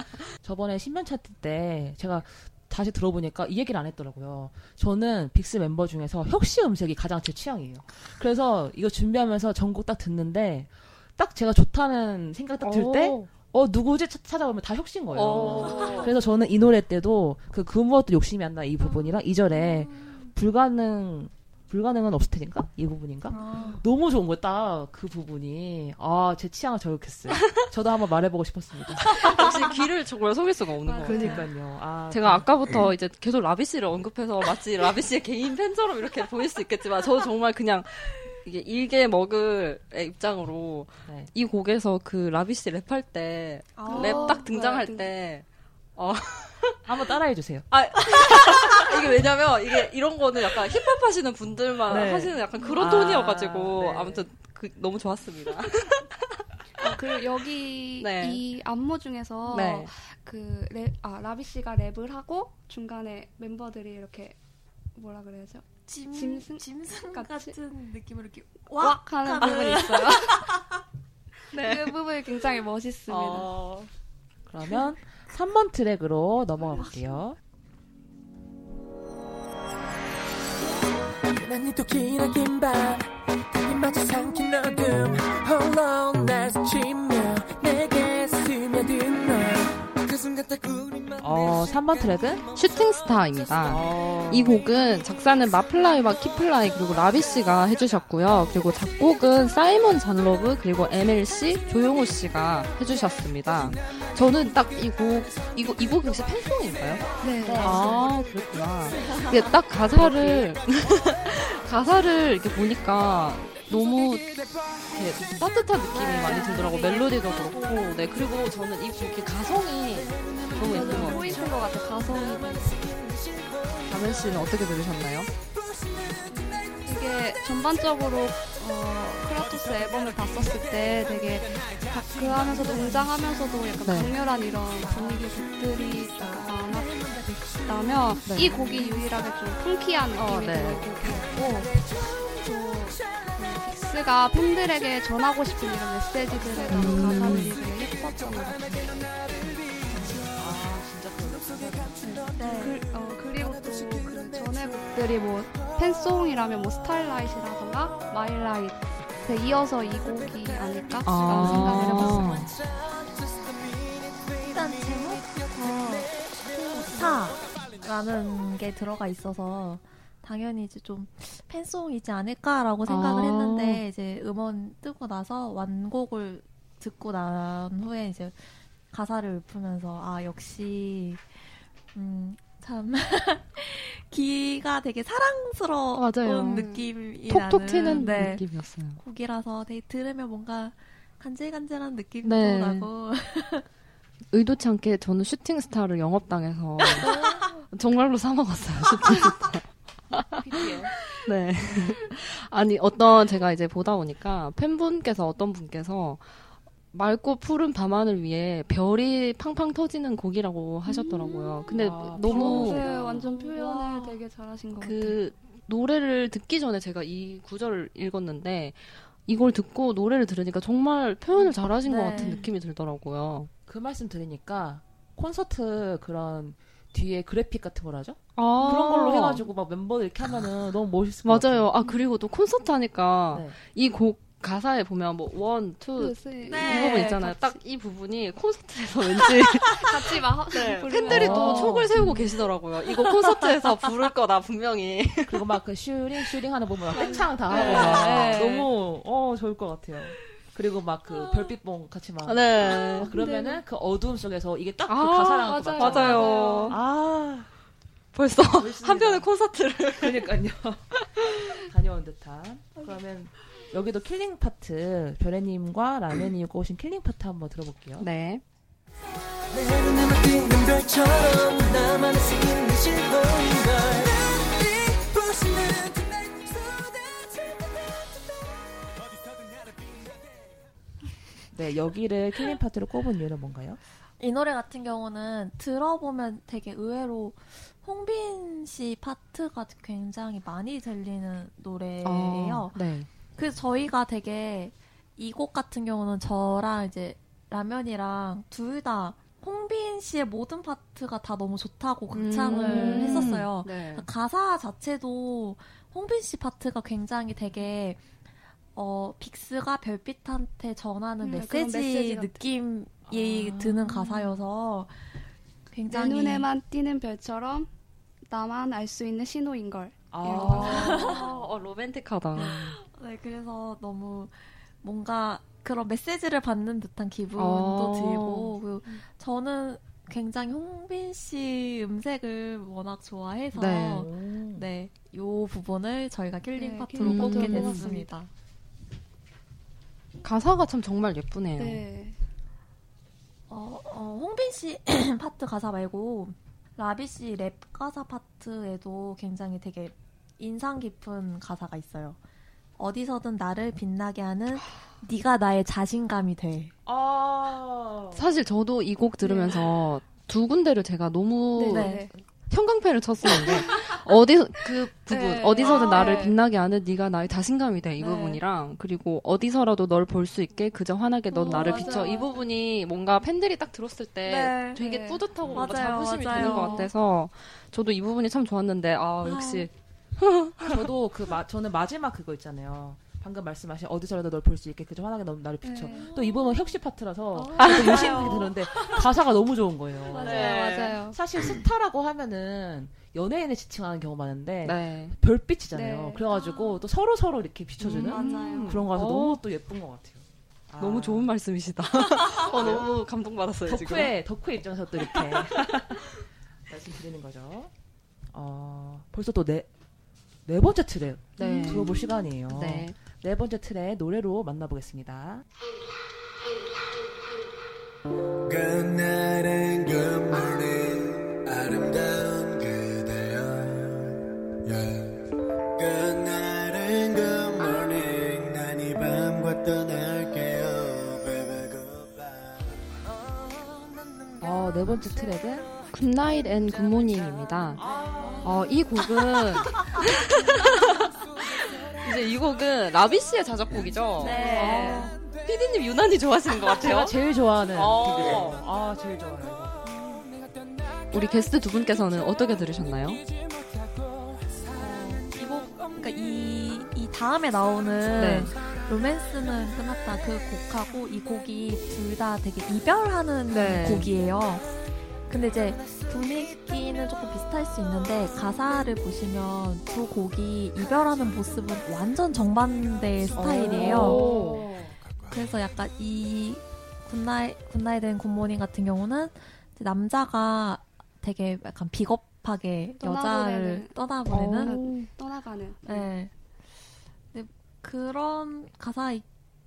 [SPEAKER 1] 저번에 신변 차트 때 제가 다시 들어보니까 이 얘기를 안 했더라고요. 저는 빅스 멤버 중에서 혁시 음색이 가장 제 취향이에요. 그래서 이거 준비하면서 전곡 딱 듣는데 딱 제가 좋다는 생각 딱 들 때, 어, 누구지? 차- 찾아보면 다 혁시인 거예요.
[SPEAKER 3] 어. (laughs)
[SPEAKER 1] 그래서 저는 이 노래 때도 그, 그 무엇도 욕심이 안 나 이 부분이랑 이 절에 불가능, 불가능은 없을 테니까? 이 부분인가?
[SPEAKER 4] 아,
[SPEAKER 1] 너무 좋은 거예요, 딱그 부분이. 아, 제 취향을 저격했어요. 저도 한번 말해보고 싶었습니다. (laughs)
[SPEAKER 3] 역시 귀를 정말 속일 수가 없는 것 같아요.
[SPEAKER 1] 그러니까요. 아,
[SPEAKER 3] 제가 아까부터 이제 계속 라비 씨를 언급해서 마치 라비 씨의 개인 팬처럼 이렇게 보일 수 있겠지만 저는 정말 그냥 이게 일개 머글의 입장으로
[SPEAKER 1] 네.
[SPEAKER 3] 이 곡에서 그 라비 씨 랩할 때
[SPEAKER 4] 아.
[SPEAKER 3] 랩딱 등장할
[SPEAKER 5] 네,
[SPEAKER 3] 때
[SPEAKER 1] 한번 따라해 주세요. (laughs)
[SPEAKER 3] 이게 왜냐면 이게 이런 거는 약간 힙합 하시는 분들만
[SPEAKER 1] 네.
[SPEAKER 3] 하시는 약간 그런
[SPEAKER 1] 아,
[SPEAKER 3] 톤이어가지고
[SPEAKER 1] 네.
[SPEAKER 3] 아무튼 그 너무 좋았습니다.
[SPEAKER 5] 아, 그리고 여기
[SPEAKER 3] 네.
[SPEAKER 5] 이 안무 중에서
[SPEAKER 3] 네.
[SPEAKER 5] 그 랩, 아, 라비 씨가 랩을 하고 중간에 멤버들이 이렇게 뭐라 그래야죠?
[SPEAKER 4] 짐,
[SPEAKER 5] 짐승
[SPEAKER 4] 짐승
[SPEAKER 5] 같이-
[SPEAKER 4] 같은 느낌으로 이렇게
[SPEAKER 5] 왁 하는 부분이 있어요. (laughs)
[SPEAKER 3] 네.
[SPEAKER 5] 그 부분이 굉장히 멋있습니다.
[SPEAKER 3] 어,
[SPEAKER 1] 그러면 3번 트랙으로 넘어가 볼게요.
[SPEAKER 6] 유난히 또 기나 긴 밤 달빛마저 삼킨 어둠 홀로 날 스치며 내게 스며든
[SPEAKER 1] 어, 3번 트랙은?
[SPEAKER 3] Shooting Star입니다.
[SPEAKER 1] 어,
[SPEAKER 3] 이 곡은 작사는 마플라이와 키플라이 그리고 라비 씨가 해주셨고요. 그리고 작곡은 사이먼 잔로브 그리고 MLC 조용호 씨가 해주셨습니다. 저는 딱 이 곡, 이 곡, 이곡 역시 팬송인가요?
[SPEAKER 5] 네.
[SPEAKER 3] 아, 그렇구나. 이게 딱 가사를, (laughs) 가사를 이렇게 보니까 너무 이렇게 따뜻한 느낌이 많이 들더라고. 멜로디도 그렇고. 네, 그리고 저는 이 곡의 가성이 너무 예쁜 것 같아요.
[SPEAKER 5] 포인트인 것 같아, 가성이.
[SPEAKER 3] 라면 씨는 어떻게 들으셨나요?
[SPEAKER 5] 이게 전반적으로 어, Kratos 앨범을 봤었을 때 되게 dark하면서도 웅장하면서도 약간
[SPEAKER 3] 네.
[SPEAKER 5] 강렬한 이런 분위기 곡들이 많았다면
[SPEAKER 3] 네.
[SPEAKER 5] 이 곡이 유일하게 좀 funky한 느낌이
[SPEAKER 3] 어, 네.
[SPEAKER 5] 드는 곡이었고 또 그 빅스가 팬들에게 전하고 싶은 이런 메시지들에 대한
[SPEAKER 3] 음.
[SPEAKER 5] 가사들이 되게 예뻤던 것 같아요.
[SPEAKER 1] 아, 진짜 그
[SPEAKER 5] 그, 어, 그리고 또 그 전에 곡들이 뭐 팬송이라면 뭐 Starlight라던가 My Light 이어서 이 곡이 아닐까 라는 생각을 해봤어요.
[SPEAKER 4] 일단 제목부터 스타라는 게 들어가 있어서 당연히 이제 좀 팬송이지 않을까라고 생각을
[SPEAKER 3] 아.
[SPEAKER 4] 했는데 이제 음원 뜨고 나서 완곡을 듣고 난 후에 이제 가사를 읊으면서 아 역시 음, 참 (laughs) 귀가 되게 사랑스러운
[SPEAKER 3] 맞아요.
[SPEAKER 4] 느낌이
[SPEAKER 3] 톡톡 튀는
[SPEAKER 4] 네,
[SPEAKER 3] 느낌이었어요.
[SPEAKER 4] 곡이라서 되게 들으면 뭔가 간질간질한 느낌도
[SPEAKER 3] 네.
[SPEAKER 4] 나고 (laughs)
[SPEAKER 3] 의도치 않게 저는 슈팅스타를 영업당해서 (laughs) 정말로 사 먹었어요. 슈팅스타. (laughs) 네. 아니 어떤 제가 이제 보다 보니까 팬분께서 어떤 분께서 맑고 푸른 밤하늘 위에 별이 팡팡 터지는 곡이라고 하셨더라고요. 근데
[SPEAKER 1] 아,
[SPEAKER 3] 너무
[SPEAKER 5] 네, 완전 표현을 되게 잘하신 것 같아요.
[SPEAKER 3] 그 노래를 듣기 전에 제가 이 구절을 읽었는데 이걸 듣고 노래를 들으니까 정말 표현을 잘하신 것
[SPEAKER 4] 네.
[SPEAKER 3] 같은 느낌이 들더라고요.
[SPEAKER 1] 그 말씀 들으니까 콘서트 그런 뒤에 그래픽 같은 걸 하죠?
[SPEAKER 3] 아,
[SPEAKER 1] 그런 걸로 해가지고 막 멤버들 이렇게 하면은 너무 멋있을 것 같아요.
[SPEAKER 3] 맞아요. 아 그리고 또 콘서트 하니까
[SPEAKER 1] 네.
[SPEAKER 3] 이곡 가사에 보면 뭐 one, two,
[SPEAKER 5] 네.
[SPEAKER 3] 이 부분 있잖아요. 딱 이 부분이 콘서트에서 왠지 (laughs)
[SPEAKER 5] 같이 막
[SPEAKER 3] 네, 팬들이
[SPEAKER 1] 어.
[SPEAKER 3] 또 촉을 세우고 계시더라고요. 이거 콘서트에서 부를 거다 분명히.
[SPEAKER 1] 그리고 막 그 슈링 슈링 하는 부분 막 팽창 다
[SPEAKER 3] 네.
[SPEAKER 1] 하고 막
[SPEAKER 3] 네.
[SPEAKER 1] 너무 어 좋을 것 같아요. 그리고 막 그 별빛봉 같이 막
[SPEAKER 3] 네.
[SPEAKER 1] 막 그러면은 그 어두움 속에서 이게 딱그
[SPEAKER 3] 아,
[SPEAKER 1] 가사랑 또
[SPEAKER 5] 맞아요.
[SPEAKER 1] 맞잖아요.
[SPEAKER 3] 맞아요.
[SPEAKER 1] 아
[SPEAKER 3] 벌써 (laughs)
[SPEAKER 1] 멋있습니다.
[SPEAKER 3] 한 편의 콘서트를.
[SPEAKER 1] 그러니까요. (laughs) 다녀온 듯한. 그러면 여기도 킬링 파트 별애님과 라면이 입고 오신 킬링 파트 한번 들어볼게요.
[SPEAKER 3] 네.
[SPEAKER 1] 네, 여기를 killing part로 꼽은 이유는 뭔가요?
[SPEAKER 4] 이 노래 같은 경우는 들어보면 되게 의외로 홍빈 씨 파트가 굉장히 많이 들리는 노래예요.
[SPEAKER 3] 아, 네.
[SPEAKER 4] 그래서 저희가 되게 이 곡 같은 경우는 저랑 이제 라면이랑 둘 다 홍빈 씨의 모든 파트가 다 너무 좋다고 극찬을
[SPEAKER 3] 음.
[SPEAKER 4] 했었어요.
[SPEAKER 3] 네.
[SPEAKER 4] 가사 자체도 홍빈 씨 파트가 굉장히 되게 어 빅스가 별빛한테 전하는
[SPEAKER 5] 음,
[SPEAKER 4] 메시지. 느낌이
[SPEAKER 1] 아.
[SPEAKER 4] 드는 가사여서
[SPEAKER 5] 내
[SPEAKER 4] 굉장히
[SPEAKER 5] 눈에만 띄는 별처럼 나만 알 수 있는 신호인 걸.
[SPEAKER 1] 아, (laughs)
[SPEAKER 3] 어, 로맨틱하다.
[SPEAKER 4] 네 그래서 너무 뭔가 그런 메시지를 받는 듯한 기분도
[SPEAKER 3] 어.
[SPEAKER 4] 들고 그리고 저는 굉장히 홍빈 씨 음색을 워낙 좋아해서
[SPEAKER 3] 네.
[SPEAKER 4] 네, 요 부분을 저희가 killing
[SPEAKER 5] 네,
[SPEAKER 4] part로
[SPEAKER 3] killing
[SPEAKER 4] 뽑게
[SPEAKER 3] part로
[SPEAKER 4] 됐습니다.
[SPEAKER 3] 가사가 참 정말 예쁘네요.
[SPEAKER 5] 네.
[SPEAKER 4] 어, 어, 홍빈 씨 (clears throat) 파트 가사 말고 라비 씨 랩 가사 파트에도 굉장히 되게 인상 깊은 가사가 있어요. 어디서든 나를 빛나게 하는 네가 나의 자신감이 돼.
[SPEAKER 1] 아,
[SPEAKER 3] 사실 저도 이 곡 들으면서 두 군데를 제가 너무
[SPEAKER 4] 네.
[SPEAKER 3] 형광펜을 쳤었는데 어디 그 부분
[SPEAKER 5] 네.
[SPEAKER 3] 어디서든
[SPEAKER 4] 아,
[SPEAKER 3] 나를
[SPEAKER 5] 네.
[SPEAKER 3] 빛나게 하는 네가 나의 자신감이 돼이
[SPEAKER 4] 네.
[SPEAKER 3] 부분이랑 그리고 어디서라도 널 볼 수 있게 그저 환하게 넌
[SPEAKER 4] 어,
[SPEAKER 3] 나를
[SPEAKER 4] 맞아요.
[SPEAKER 3] 비춰 이 부분이 뭔가 팬들이 딱 들었을 때
[SPEAKER 4] 네.
[SPEAKER 3] 되게
[SPEAKER 5] 네.
[SPEAKER 3] 뿌듯하고 뭔가
[SPEAKER 4] 맞아요,
[SPEAKER 3] 자부심이
[SPEAKER 4] 맞아요.
[SPEAKER 3] 드는 것 같아서 저도 이 부분이 참 좋았는데 아 역시 (laughs)
[SPEAKER 1] 저도 그 마, 저는 마지막 그거 있잖아요. 방금 말씀하신 어디서라도 널 볼 수 있게 그저 환하게 너, 나를 비춰.
[SPEAKER 5] 네.
[SPEAKER 1] 또이 부분 혁시 파트라서
[SPEAKER 4] 아,
[SPEAKER 1] 유심히 들었는데 가사가 너무 좋은 거예요.
[SPEAKER 5] 맞아요,
[SPEAKER 3] 네.
[SPEAKER 5] 맞아요.
[SPEAKER 1] 사실 스타라고 하면은 연예인을 지칭하는 경우가 많은데
[SPEAKER 3] 네.
[SPEAKER 1] 별빛이잖아요.
[SPEAKER 5] 네.
[SPEAKER 1] 그래가지고 또 서로 서로 이렇게 비춰주는
[SPEAKER 4] 음.
[SPEAKER 1] 그런 거라서
[SPEAKER 3] 어.
[SPEAKER 1] 너무 또 예쁜 것 같아요. 아.
[SPEAKER 3] 너무 좋은 말씀이시다. (laughs) 어, 너무 감동받았어요 지금.
[SPEAKER 1] 덕후의 덕후의 입장에서 또 이렇게 (laughs) 말씀드리는 거죠. 어, 벌써 또 네 네 번째 트랙
[SPEAKER 3] 네.
[SPEAKER 1] 들어볼 시간이에요.
[SPEAKER 3] 네.
[SPEAKER 1] 네 번째 트랙 노래로 만나보겠습니다.
[SPEAKER 6] good night and good morning 아름다운 그대여 yeah. good night and good morning 난이 밤과 떠날게요 baby goodbye
[SPEAKER 1] 어, 네 번째 트랙은
[SPEAKER 3] Good Night and Good Morning입니다. 어, 이 곡은 (laughs) 이제 이 곡은 라비 씨의 자작곡이죠.
[SPEAKER 4] 네.
[SPEAKER 3] 어, 피디님 유난히 좋아하시는 것 같아요.
[SPEAKER 1] 제가 제일 좋아하는
[SPEAKER 3] 어.
[SPEAKER 1] 곡이에요. 아, 제일 좋아요.
[SPEAKER 3] 우리 게스트 두 분께서는 어떻게 들으셨나요?
[SPEAKER 4] 이곡 그러니까 이, 이 다음에 나오는
[SPEAKER 3] 네.
[SPEAKER 4] 로맨스는 끝났다 그 곡하고 이 곡이 둘 다 되게 이별하는
[SPEAKER 3] 네.
[SPEAKER 4] 곡이에요. 근데 이제 분위기는 조금 비슷할 수 있는데 가사를 보시면 두 곡이 이별하는 모습은 완전 정반대의 스타일이에요.
[SPEAKER 1] 오.
[SPEAKER 4] 그래서 약간 이 Good Night Good Night and Good Morning 같은 경우는 남자가 되게 약간 비겁하게 여자를
[SPEAKER 5] 떠나보내는.
[SPEAKER 4] 떠나보내는
[SPEAKER 5] 떠나가는.
[SPEAKER 4] 네. 근데 그런 가사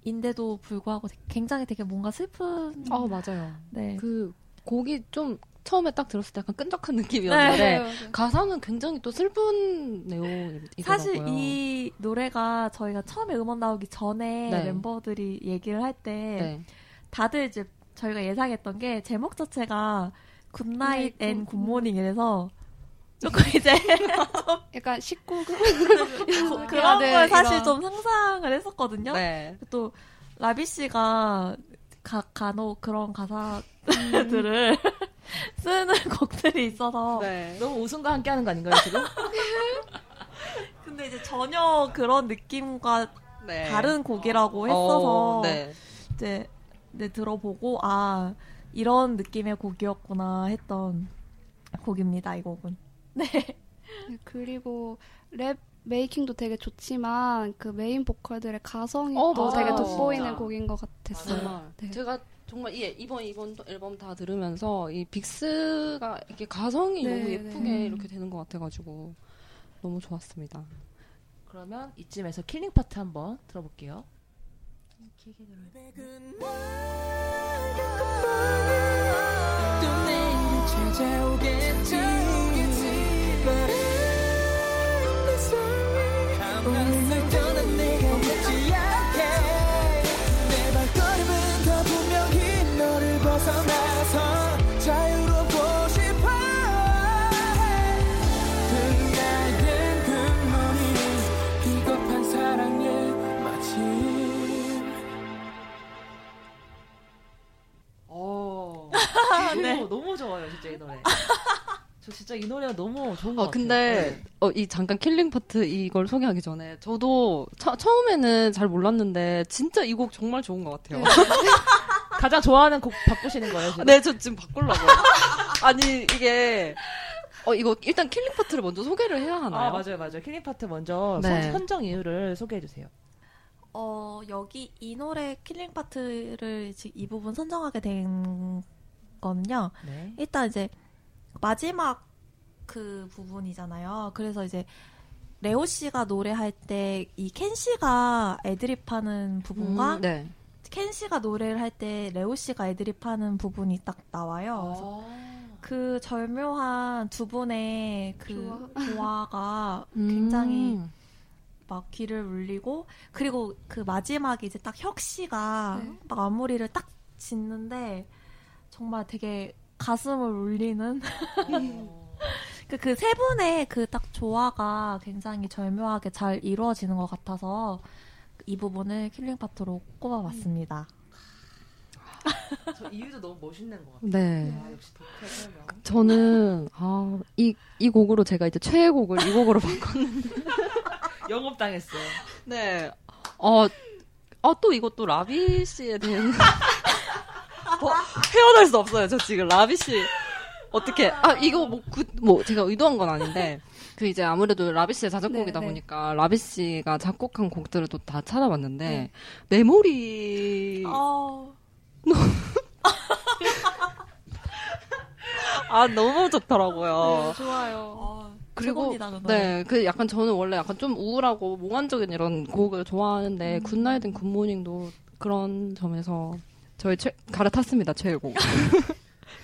[SPEAKER 4] 인데도 불구하고 굉장히 되게 뭔가 슬픈.
[SPEAKER 3] 어, 맞아요.
[SPEAKER 4] 네.
[SPEAKER 3] 그 곡이 좀 처음에 딱 들었을 때 약간 끈적한 느낌이었는데
[SPEAKER 5] 맞아요.
[SPEAKER 3] 가사는 굉장히 또 슬픈 내용이더라고요.
[SPEAKER 4] 사실 이 노래가 저희가 처음에 음원 나오기 전에
[SPEAKER 3] 네.
[SPEAKER 4] 멤버들이 얘기를 할때
[SPEAKER 3] 네.
[SPEAKER 4] 다들 이제 저희가 예상했던 게 제목 자체가
[SPEAKER 5] Good
[SPEAKER 4] Night
[SPEAKER 5] and
[SPEAKER 4] Good- Good Morning 이래서 조금 (laughs) 이제 (laughs)
[SPEAKER 5] 약간 19금? (laughs)
[SPEAKER 4] 그런
[SPEAKER 5] 네,
[SPEAKER 4] 걸 사실. 좀 상상을 했었거든요.
[SPEAKER 3] 네.
[SPEAKER 4] 또 라비 씨가 가, 간혹 그런 가사들을 (laughs) 쓰는 곡들이 있어서
[SPEAKER 3] 네.
[SPEAKER 1] 너무 웃음과 함께 하는 거 아닌가요, 지금? (laughs)
[SPEAKER 4] 근데 이제 전혀 그런 느낌과
[SPEAKER 3] 네.
[SPEAKER 4] 다른 곡이라고 했어서
[SPEAKER 3] 어, 네.
[SPEAKER 4] 이제 네, 들어보고 아 이런 느낌의 곡이었구나 했던 곡입니다 이 곡은
[SPEAKER 5] 네, 그리고 랩 making도 되게 좋지만 그 메인 보컬들의 가성이
[SPEAKER 3] 어,
[SPEAKER 5] 또
[SPEAKER 3] 맞아요.
[SPEAKER 5] 되게 돋보이는
[SPEAKER 1] 진짜.
[SPEAKER 5] 곡인 것 같았어요.
[SPEAKER 3] 정말
[SPEAKER 5] 네.
[SPEAKER 3] 제가 정말 예, 이번 이번 앨범 다 들으면서 이 빅스가 이렇게 가성이
[SPEAKER 5] 네,
[SPEAKER 3] 너무 예쁘게
[SPEAKER 5] 네.
[SPEAKER 3] 이렇게 되는 것 같아가지고 너무 좋았습니다.
[SPEAKER 1] 그러면 이쯤에서 킬링 파트 한번 들어볼게요.
[SPEAKER 6] 또 내일 찾아
[SPEAKER 1] 너무, 너무 좋아요, 진짜 이 노래. (laughs) 저 진짜 이 노래가 너무 좋은 것
[SPEAKER 3] 어,
[SPEAKER 1] 같아요.
[SPEAKER 3] 근데, 어, 이 잠깐 killing part 이걸 소개하기 전에, 저도 처, 처음에는 잘 몰랐는데, 진짜 이 곡 정말 좋은 것 같아요. (laughs)
[SPEAKER 1] 가장 좋아하는 곡 바꾸시는 거예요, 지금?
[SPEAKER 3] 네, 저 지금 바꾸려고요. (laughs) 아니, 이게, 어, 이거 일단 killing part를 먼저 소개를 해야 하나요?
[SPEAKER 1] 아, 맞아요, 맞아요. killing part 먼저
[SPEAKER 3] 네.
[SPEAKER 1] 선- 선정 이유를 소개해 주세요.
[SPEAKER 4] 어, 여기 이 노래 killing part를 지금 이 부분 선정하게 된 거는요.
[SPEAKER 1] 네.
[SPEAKER 4] 일단 이제 마지막 그 부분이잖아요. 그래서 이제 레오 씨가 노래할 때 이 켄 씨가 애드립하는 부분과
[SPEAKER 3] 음, 네.
[SPEAKER 4] 켄 씨가 노래를 할 때 레오 씨가 애드립하는 부분이 딱 나와요. 그래서 그 절묘한 두 분의 그 조화가 (laughs) 굉장히
[SPEAKER 3] 음.
[SPEAKER 4] 막 귀를 울리고 그리고 그 마지막에 이제 딱 혁 씨가
[SPEAKER 5] 네.
[SPEAKER 4] 막 마무리를 딱 짓는데 정말 되게 가슴을 울리는 (laughs) 그 그 세 분의 그 딱 조화가 굉장히 절묘하게 잘 이루어지는 것 같아서 이 부분을 killing part로 꼽아봤습니다.
[SPEAKER 1] 저 이유도 너무 멋있는 것 같아요.
[SPEAKER 3] 네.
[SPEAKER 1] 아, 역시 덕후의 설명.
[SPEAKER 3] 저는, 아, 이, 이 곡으로 제가 이제 최애곡을 이 곡으로 (laughs) 바꿨는데. (laughs)
[SPEAKER 1] 영업 당했어요.
[SPEAKER 3] 네. 어, 어, 또 이것도 라비 씨에 대한. 어, 헤어날 수 없어요, 저 지금. 라비 씨. 어떻게, 아, 이거 뭐, 그, 뭐, 제가 의도한 건 아닌데. 그 이제 아무래도 라비 씨의 자작곡이다
[SPEAKER 5] 네, 네.
[SPEAKER 3] 보니까 라비 씨가 작곡한 곡들을 또 다 찾아봤는데 메모리
[SPEAKER 4] 어, (laughs)
[SPEAKER 3] 아 너무 좋더라고요.
[SPEAKER 5] 좋아요.
[SPEAKER 4] 어,
[SPEAKER 3] 그리고. 네, 그 약간 저는 원래 약간 좀 우울하고 몽환적인 이런 곡을 좋아하는데
[SPEAKER 4] 음.
[SPEAKER 3] Good Night and Good Morning도 그런 점에서 저희 최 갈아탔습니다 최애곡.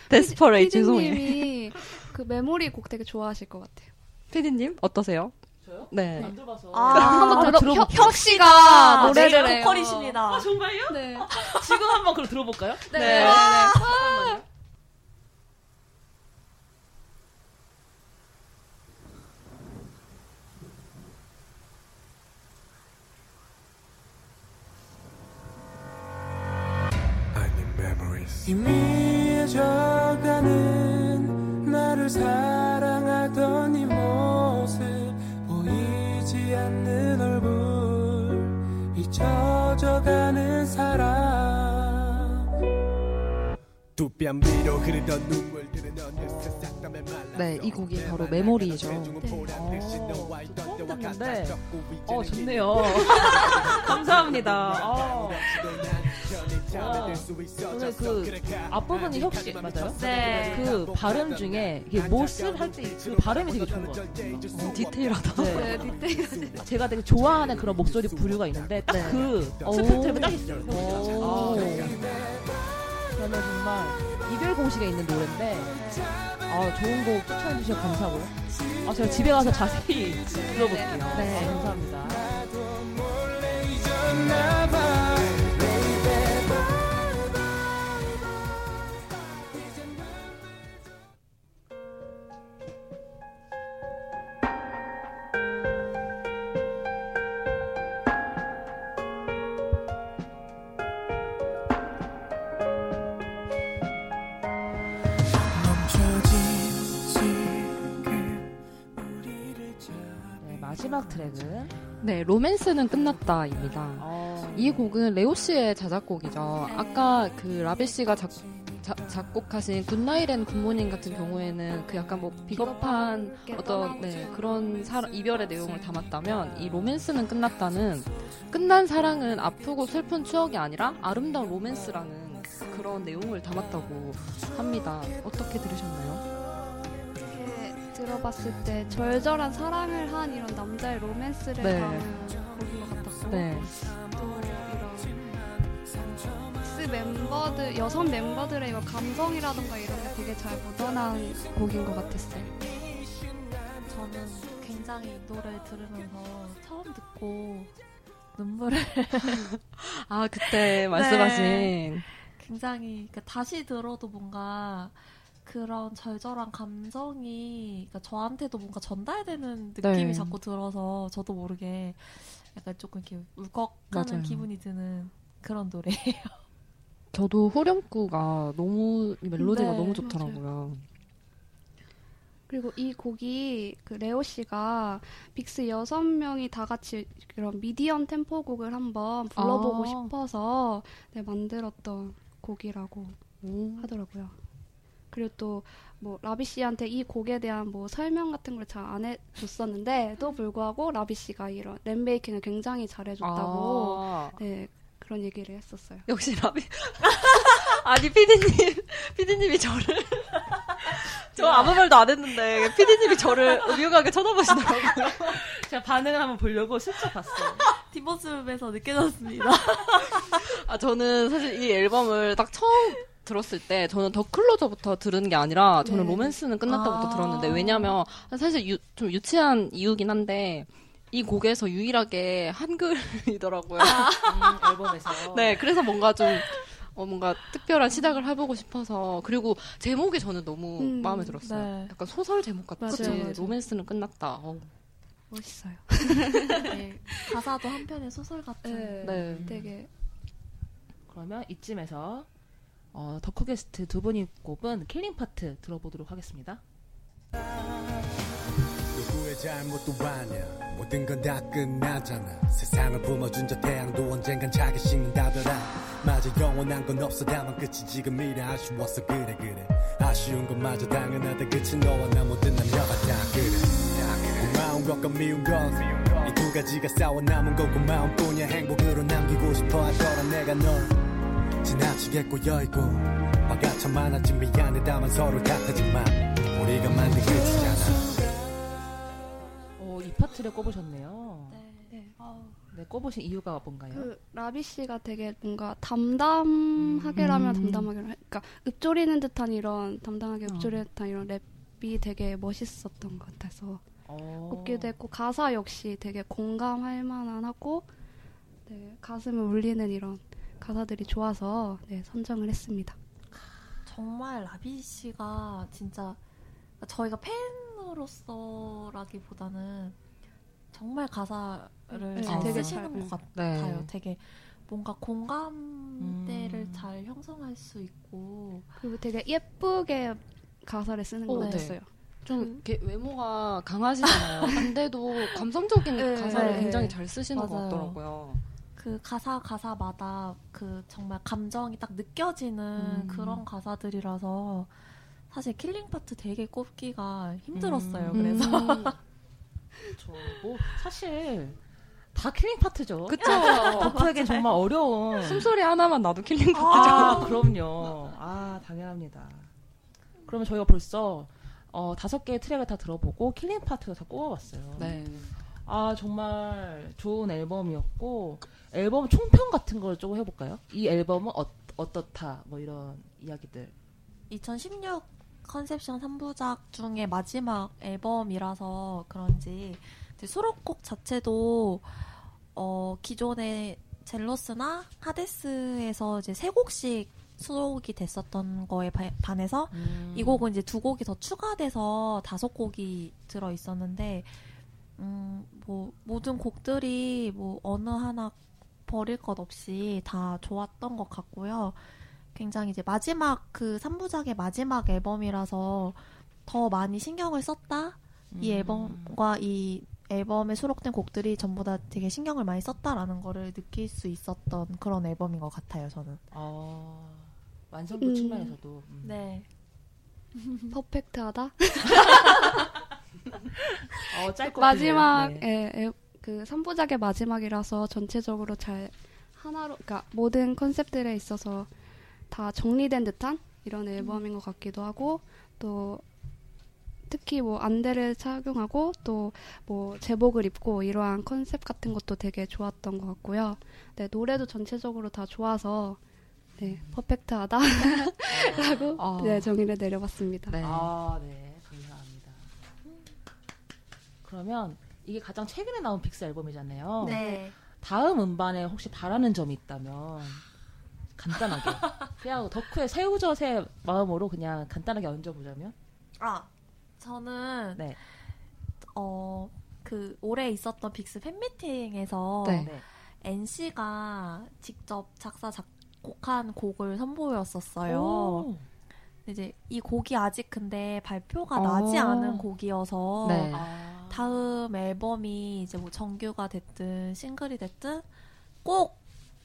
[SPEAKER 3] Desperate song이.
[SPEAKER 5] 피디님이 그 메모리 곡 되게 좋아하실 것 같아요.
[SPEAKER 3] 피디님 어떠세요?
[SPEAKER 1] 저요?
[SPEAKER 3] 네.
[SPEAKER 1] 안 들어봐서.
[SPEAKER 4] 아,
[SPEAKER 5] 한번 들어
[SPEAKER 1] 들어볼게요.
[SPEAKER 5] 혁, 혁 씨가
[SPEAKER 4] 아,
[SPEAKER 5] 노래를
[SPEAKER 4] 네,
[SPEAKER 5] 해요.
[SPEAKER 4] 보컬이십니다.
[SPEAKER 1] 아, 정말요?
[SPEAKER 5] 네.
[SPEAKER 1] 지금 한번 그럼 들어볼까요?
[SPEAKER 5] 네.
[SPEAKER 3] 네.
[SPEAKER 1] 잠깐만요.
[SPEAKER 6] I need memories. 희미해져가는 나를 사랑하던 이 모습 보이지 않는 얼굴 잊혀져가는 사랑 두뺨 위로 흐르던 눈물들은 어느새 싹담에 말라
[SPEAKER 3] 네, 이 곡이 바로 메모리죠.
[SPEAKER 1] 처음 듣는데, 어, 좋네요. (laughs) 감사합니다. 어. 와, 오늘 그 앞부분이 혁씨 맞아요?
[SPEAKER 4] 네.
[SPEAKER 1] 그 발음 중에 이게 못을 할때 그 발음이 되게 좋은 것 같아요.
[SPEAKER 3] 어, 디테일하다.
[SPEAKER 1] 네.
[SPEAKER 5] 네, 디테일. (laughs)
[SPEAKER 1] 제가 되게 좋아하는 그런 목소리 부류가 있는데 딱그 스펙트럼이 딱 있어요.
[SPEAKER 3] 오.
[SPEAKER 1] 아, 그러면 정말 이별 공식에 있는 노래인데 아, 좋은 곡 추천해 주셔서 감사하고요. 아, 제가 집에 가서 자세히 들어볼게요.
[SPEAKER 3] 네.
[SPEAKER 1] 아, 감사합니다. 마지막 트랙은
[SPEAKER 3] 네, 로맨스는 끝났다입니다.
[SPEAKER 1] 어,
[SPEAKER 3] 이 곡은 레오 씨의 자작곡이죠. 아까 그 라비 씨가 작, 자- 작곡하신 Good Night and Good Morning 같은 경우에는 그 약간 뭐 비겁한 어떤 네, 그런 사랑- 이별의 내용을 담았다면 이 로맨스는 끝났다는 끝난 사랑은 아프고 슬픈 추억이 아니라 아름다운 로맨스라는 그런 내용을 담았다고 합니다. 어떻게 들으셨나요?
[SPEAKER 5] 들어봤을 때 절절한 사랑을 한 이런 남자의 로맨스를
[SPEAKER 3] 네.
[SPEAKER 5] 담은 곡인 것 같았고
[SPEAKER 3] 네.
[SPEAKER 5] 또 이런 스 멤버들 여성 멤버들의 이런 감성이라던가 이런 게 되게 잘 묻어난 곡인 것 같았어요.
[SPEAKER 4] 저는 굉장히 이 노래 들으면서 처음 듣고 눈물을 (laughs)
[SPEAKER 3] 아, 그때 (laughs) 말씀하신
[SPEAKER 4] 굉장히 그러니까 다시 들어도 뭔가 그런 절절한 감성이 그러니까 저한테도 뭔가 전달되는 느낌이
[SPEAKER 3] 네.
[SPEAKER 4] 자꾸 들어서 저도 모르게 약간 조금 이렇게 울컥하는
[SPEAKER 3] 맞아요.
[SPEAKER 4] 기분이 드는 그런 노래예요. (laughs)
[SPEAKER 3] 저도 후렴구가 너무 이 멜로디가
[SPEAKER 5] 네,
[SPEAKER 3] 너무 좋더라고요.
[SPEAKER 5] 그리고 이 곡이 그 레오 씨가 빅스 여섯 명이 다 같이 그런 미디엄 템포 곡을 한번 불러보고
[SPEAKER 3] 아.
[SPEAKER 5] 싶어서 네, 만들었던 곡이라고
[SPEAKER 3] 오.
[SPEAKER 5] 하더라고요. 그리고 또 뭐 라비 씨한테 이 곡에 대한 뭐 설명 같은 걸 잘 안 해줬었는데도 불구하고 라비 씨가 이런 랩메이킹을 굉장히 잘해줬다고
[SPEAKER 3] 아.
[SPEAKER 5] 네 그런 얘기를 했었어요.
[SPEAKER 3] 역시 라비. (laughs) 아니 피디님, 피디님이 저를 저 아무 말도 안 했는데 피디님이 저를 음흉하게 쳐다보시더라고요. (laughs)
[SPEAKER 1] 제가 반응을 한번 보려고 슬쩍 봤어요.
[SPEAKER 4] 뒷모습에서 느껴졌습니다.
[SPEAKER 3] 아 저는 사실 이 앨범을 딱 처음 들었을 때 저는 더 클로저부터 들은 게 아니라 저는
[SPEAKER 5] 네.
[SPEAKER 3] 로맨스는 끝났다부터
[SPEAKER 4] 아.
[SPEAKER 3] 들었는데 왜냐면 사실 유- 좀 유치한 이유긴 한데 이 곡에서 유일하게 한글이더라고요.
[SPEAKER 1] 음, 앨범에서.
[SPEAKER 3] 네, 그래서 뭔가 좀 어, 뭔가 특별한 시작을 해보고 싶어서 그리고 제목이 저는 너무
[SPEAKER 5] 음,
[SPEAKER 3] 마음에 들었어요.
[SPEAKER 4] 네.
[SPEAKER 3] 약간 소설 제목 같이
[SPEAKER 5] 맞아요, 맞아요.
[SPEAKER 3] 로맨스는 끝났다. 어.
[SPEAKER 5] 멋있어요. (laughs)
[SPEAKER 4] 네, 가사도 한편의 소설 같은.
[SPEAKER 3] 네.
[SPEAKER 5] 되게
[SPEAKER 1] 그러면 이쯤에서 어, 덕후 게스트 두 분이 꼽은 killing part 들어보도록 하겠습니다.
[SPEAKER 7] 누구의 잘못도 아냐 모든 건 다 끝나잖아. 세상을 품어준 저 태양도 언젠간 차게 식는다더라. 맞아 영원한 건 없어. 다만 끝이 지금이래. 아쉬웠어 그래 그래. 아쉬운 것마저 당연하다. 그치 너와 나 모든 남녀가 다 그래. 고마운 것과 미운 것이 두 가지가 싸워 남은 건 고마움뿐이야. 행복으로 남기고 싶어 하더라. 내가 널 지나치게 꼬여있고 화가 참 많았지 미안해 다만 서로 같아지만 우리가 만든 끝이잖아
[SPEAKER 1] 어, 이 파트를 꼽으셨네요.
[SPEAKER 4] 네.
[SPEAKER 5] 네.
[SPEAKER 1] 네, 꼽으신 이유가 뭔가요?
[SPEAKER 5] 그 라비 씨가 되게 뭔가 담담하게라면
[SPEAKER 1] 음.
[SPEAKER 5] 담담하게 그러니까 읊조리는 듯한 이런 담담하게
[SPEAKER 1] 어.
[SPEAKER 5] 읊조리는 듯한 이런 랩이 되게 멋있었던 것 같아서
[SPEAKER 1] 어.
[SPEAKER 5] 꼽기도 했고 가사 역시 되게 공감할 만하고 네, 가슴을 울리는 이런 가사들이 좋아서 네, 선정을 했습니다.
[SPEAKER 4] 정말 라비 씨가 진짜 저희가 팬으로서라기보다는 정말 가사를
[SPEAKER 5] 네,
[SPEAKER 4] 잘
[SPEAKER 3] 되게
[SPEAKER 4] 쓰시는
[SPEAKER 5] 잘,
[SPEAKER 4] 것 같아요.
[SPEAKER 3] 네.
[SPEAKER 4] 되게 뭔가 공감대를
[SPEAKER 1] 음.
[SPEAKER 4] 잘 형성할 수 있고
[SPEAKER 5] 그리고 되게 예쁘게 가사를 쓰는 것
[SPEAKER 3] 어, 네.
[SPEAKER 5] 같았어요.
[SPEAKER 3] 좀 이렇게 외모가 강하시잖아요. 근데도 (laughs) 감성적인
[SPEAKER 5] 네,
[SPEAKER 3] 가사를
[SPEAKER 4] 네.
[SPEAKER 3] 굉장히 잘 쓰시는 것
[SPEAKER 4] 맞아요.
[SPEAKER 3] 같더라고요.
[SPEAKER 4] 그 가사 가사마다 그 정말 감정이 딱 느껴지는
[SPEAKER 1] 음.
[SPEAKER 4] 그런 가사들이라서 사실 killing part 되게 꼽기가 힘들었어요.
[SPEAKER 1] 음.
[SPEAKER 4] 그래서 (laughs)
[SPEAKER 1] 그렇죠. 뭐 사실 다 killing part죠.
[SPEAKER 3] 그쵸. (laughs)
[SPEAKER 1] 덕후에겐 정말 어려운.
[SPEAKER 3] 숨소리 하나만 나와도 killing part죠.
[SPEAKER 1] 아, (laughs) 그럼요. 아, 당연합니다. 그러면 저희가 벌써 어, 다섯 개의 트랙을 다 들어보고 killing part도 다 꼽아봤어요.
[SPEAKER 3] 네.
[SPEAKER 1] 아, 정말 좋은 앨범이었고 앨범 총평 같은 걸 조금 해볼까요? 이 앨범은 어, 어떻다 뭐 이런 이야기들.
[SPEAKER 4] 2016 conception 3부작 중에 마지막 앨범이라서 그런지 수록곡 자체도 어, 기존의 젤로스나 하데스에서 이제 세 곡씩 수록이 됐었던 거에 바- 반해서 이 곡은 이제 두 곡이 더 추가돼서 다섯 곡이 들어 있었는데 음, 뭐 모든 곡들이 뭐 어느 하나 버릴 것 없이 다 좋았던 것 같고요. 굉장히 이제 마지막 그 3부작의 마지막 앨범이라서 더 많이 신경을 썼다. 이
[SPEAKER 1] 음.
[SPEAKER 4] 앨범과 이 앨범에 수록된 곡들이 전부 다 되게 신경을 많이 썼다라는 거를 느낄 수 있었던 그런 앨범인 것 같아요, 저는.
[SPEAKER 1] 어, 완성도
[SPEAKER 5] 음.
[SPEAKER 1] 측면에서도. 음.
[SPEAKER 4] 네. (laughs)
[SPEAKER 5] 퍼펙트하다. (laughs)
[SPEAKER 1] 어, 짧고
[SPEAKER 5] 마지막.
[SPEAKER 1] 네.
[SPEAKER 5] 예, 예, 그 3부작의 마지막이라서 전체적으로 잘 하나로 그러니까 모든 컨셉들에 있어서 다 정리된 듯한 이런 앨범인 것 같기도 하고 또 특히 뭐 안대를 착용하고 또 뭐 제복을 입고 이러한 컨셉 같은 것도 되게 좋았던 것 같고요. 네, 노래도 전체적으로 다 좋아서 네, 퍼펙트하다라고
[SPEAKER 3] 아.
[SPEAKER 5] 네, 정의를 내려봤습니다.
[SPEAKER 3] 네.
[SPEAKER 1] 아, 네. 그러면 이게 가장 최근에 나온 빅스 앨범이잖아요.
[SPEAKER 4] 네.
[SPEAKER 1] 다음 음반에 혹시 바라는 점이 있다면 간단하게 (laughs) 그냥 덕후의 새우젓의 마음으로 그냥 간단하게 얹어보자면
[SPEAKER 4] 아, 저는
[SPEAKER 1] 네.
[SPEAKER 4] 어, 그 올해 있었던 빅스 팬미팅에서
[SPEAKER 3] 네.
[SPEAKER 1] 네.
[SPEAKER 4] NC가 직접 작사 작곡한 곡을 선보였었어요.
[SPEAKER 1] 오.
[SPEAKER 4] 이제 이 곡이 아직 근데 발표가
[SPEAKER 3] 어.
[SPEAKER 4] 나지 않은 곡이어서
[SPEAKER 3] 네.
[SPEAKER 1] 아.
[SPEAKER 4] 다음 앨범이 이제 뭐 정규가 됐든 싱글이 됐든 꼭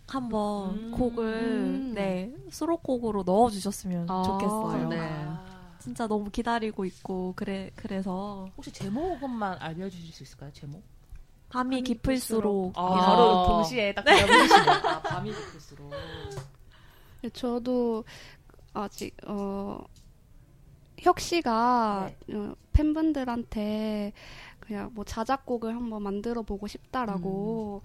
[SPEAKER 4] 한번
[SPEAKER 1] 음.
[SPEAKER 4] 곡을
[SPEAKER 3] 음.
[SPEAKER 4] 네 수록곡으로 넣어주셨으면
[SPEAKER 3] 아,
[SPEAKER 4] 좋겠어요.
[SPEAKER 3] 네.
[SPEAKER 1] 아.
[SPEAKER 4] 진짜 너무 기다리고 있고 그래 그래서
[SPEAKER 1] 혹시 제목만 알려주실 수 있을까요? 제목?
[SPEAKER 4] 밤이 깊을수록
[SPEAKER 1] 아,
[SPEAKER 3] 아.
[SPEAKER 1] 바로 동시에 딱 알려주시네. 아, (laughs) 밤이 깊을수록.
[SPEAKER 5] 네, 저도 아직 어 혁 씨가 어, 팬분들한테 그냥 뭐 자작곡을 한번 만들어 보고 싶다라고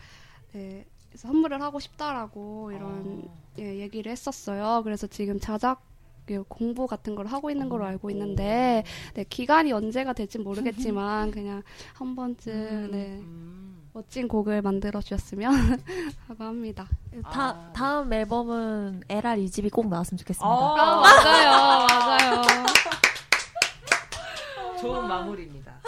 [SPEAKER 5] 네, 그래서 선물을 하고 싶다라고 이런
[SPEAKER 1] 아.
[SPEAKER 5] 예, 얘기를 했었어요. 그래서 지금 자작 예, 공부 같은 걸 하고 있는 걸로 알고 있는데 네, 기간이 언제가 될지 모르겠지만 그냥 한 번쯤 네,
[SPEAKER 1] 음.
[SPEAKER 5] 멋진 곡을 만들어 주셨으면 (laughs) 하고 합니다.
[SPEAKER 4] 다
[SPEAKER 1] 아, 네.
[SPEAKER 4] 다음 앨범은 LR 2집이 꼭 나왔으면 좋겠습니다.
[SPEAKER 1] 아,
[SPEAKER 5] 맞아요, 맞아요.
[SPEAKER 1] 좋은 마무리입니다.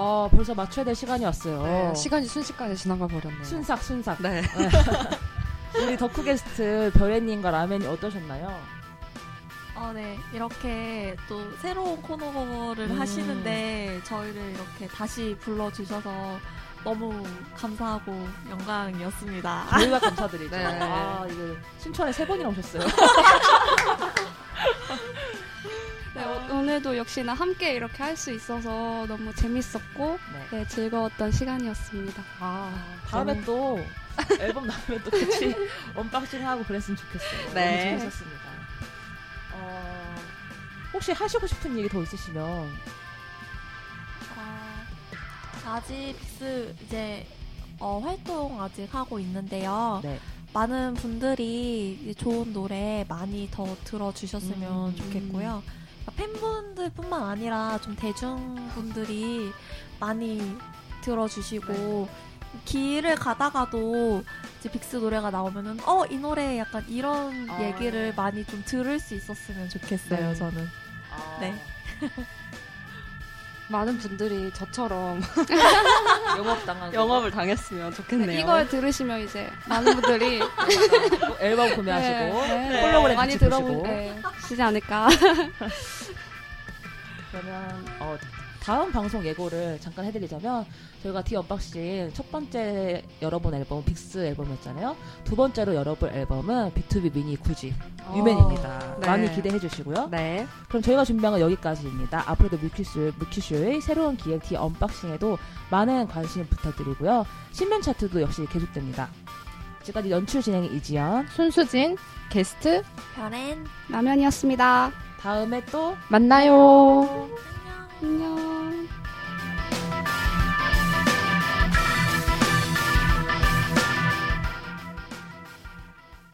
[SPEAKER 1] 어, 벌써 맞춰야 될 시간이 왔어요.
[SPEAKER 3] 네, 시간이 순식간에 지나가 버렸네요.
[SPEAKER 1] 순삭, 순삭.
[SPEAKER 3] 네. (laughs)
[SPEAKER 1] 우리 덕후 게스트 별애님과 라면이 어떠셨나요?
[SPEAKER 4] 어, 네. 이렇게 또 새로운 코너를
[SPEAKER 1] 음.
[SPEAKER 4] 하시는데 저희를 이렇게 다시 불러주셔서 너무 감사하고 영광이었습니다.
[SPEAKER 1] 저희가 (laughs) 감사드리죠.
[SPEAKER 3] 네.
[SPEAKER 1] 아, 이거 순천에 세 번이나 오셨어요. (laughs)
[SPEAKER 5] 네, 오- 오늘도 역시나 함께 이렇게 할 수 있어서 너무 재밌었고
[SPEAKER 1] 네.
[SPEAKER 5] 네, 즐거웠던 시간이었습니다.
[SPEAKER 1] 아, 다음에 또 앨범 나오면 또 같이 (laughs) unboxing하고 그랬으면 좋겠어요.
[SPEAKER 3] 네.
[SPEAKER 1] 너무 재밌었습니다. 어, 혹시 하시고 싶은 얘기 더 있으시면
[SPEAKER 4] 어, 아직 빅스 이제 어, 활동 아직 하고 있는데요.
[SPEAKER 1] 네.
[SPEAKER 4] 많은 분들이 이 좋은 노래 많이 더 들어주셨으면
[SPEAKER 1] 음.
[SPEAKER 4] 좋겠고요. 그러니까 팬분들뿐만 아니라 좀 대중분들이 많이 들어주시고 길을 가다가도 이제 빅스 노래가 나오면은 어 이 노래 약간 이런
[SPEAKER 1] 아.
[SPEAKER 4] 얘기를 많이 좀 들을 수 있었으면 좋겠어요.
[SPEAKER 3] 네.
[SPEAKER 4] 저는
[SPEAKER 1] 아,
[SPEAKER 4] 네.
[SPEAKER 3] 많은 분들이 저처럼 (laughs)
[SPEAKER 1] 영업 당한
[SPEAKER 3] 영업을 당했으면 좋겠네요.
[SPEAKER 5] 이걸 들으시면 이제 많은 분들이 (laughs)
[SPEAKER 1] 앨범 구매하시고
[SPEAKER 5] 네, 네.
[SPEAKER 1] 홀로그램
[SPEAKER 5] 많이
[SPEAKER 1] 같이
[SPEAKER 5] 들어보
[SPEAKER 1] 보시고.
[SPEAKER 5] 네, 시지 않을까. (laughs)
[SPEAKER 1] 그러면 어, 다음 방송 예고를 잠깐 해드리자면 저희가 The Unboxing 첫 번째 열어본 앨범 빅스 앨범이었잖아요. 두 번째로 열어볼 앨범은 비투비 미니 9집 New Men입니다.
[SPEAKER 3] 네.
[SPEAKER 1] 많이 기대해 주시고요.
[SPEAKER 3] 네.
[SPEAKER 1] 그럼 저희가 준비한 건 여기까지입니다. 앞으로도 뮤큐쇼, 뮤큐쇼의 새로운 기획 The Unboxing에도 많은 관심 부탁드리고요. 신면 차트도 역시 계속됩니다. 지금까지 연출 진행의 이지연.
[SPEAKER 3] 손수진 게스트
[SPEAKER 4] 별엔
[SPEAKER 5] 라면이었습니다.
[SPEAKER 1] 다음에 또
[SPEAKER 3] 만나요.
[SPEAKER 4] 안녕.
[SPEAKER 5] 안녕.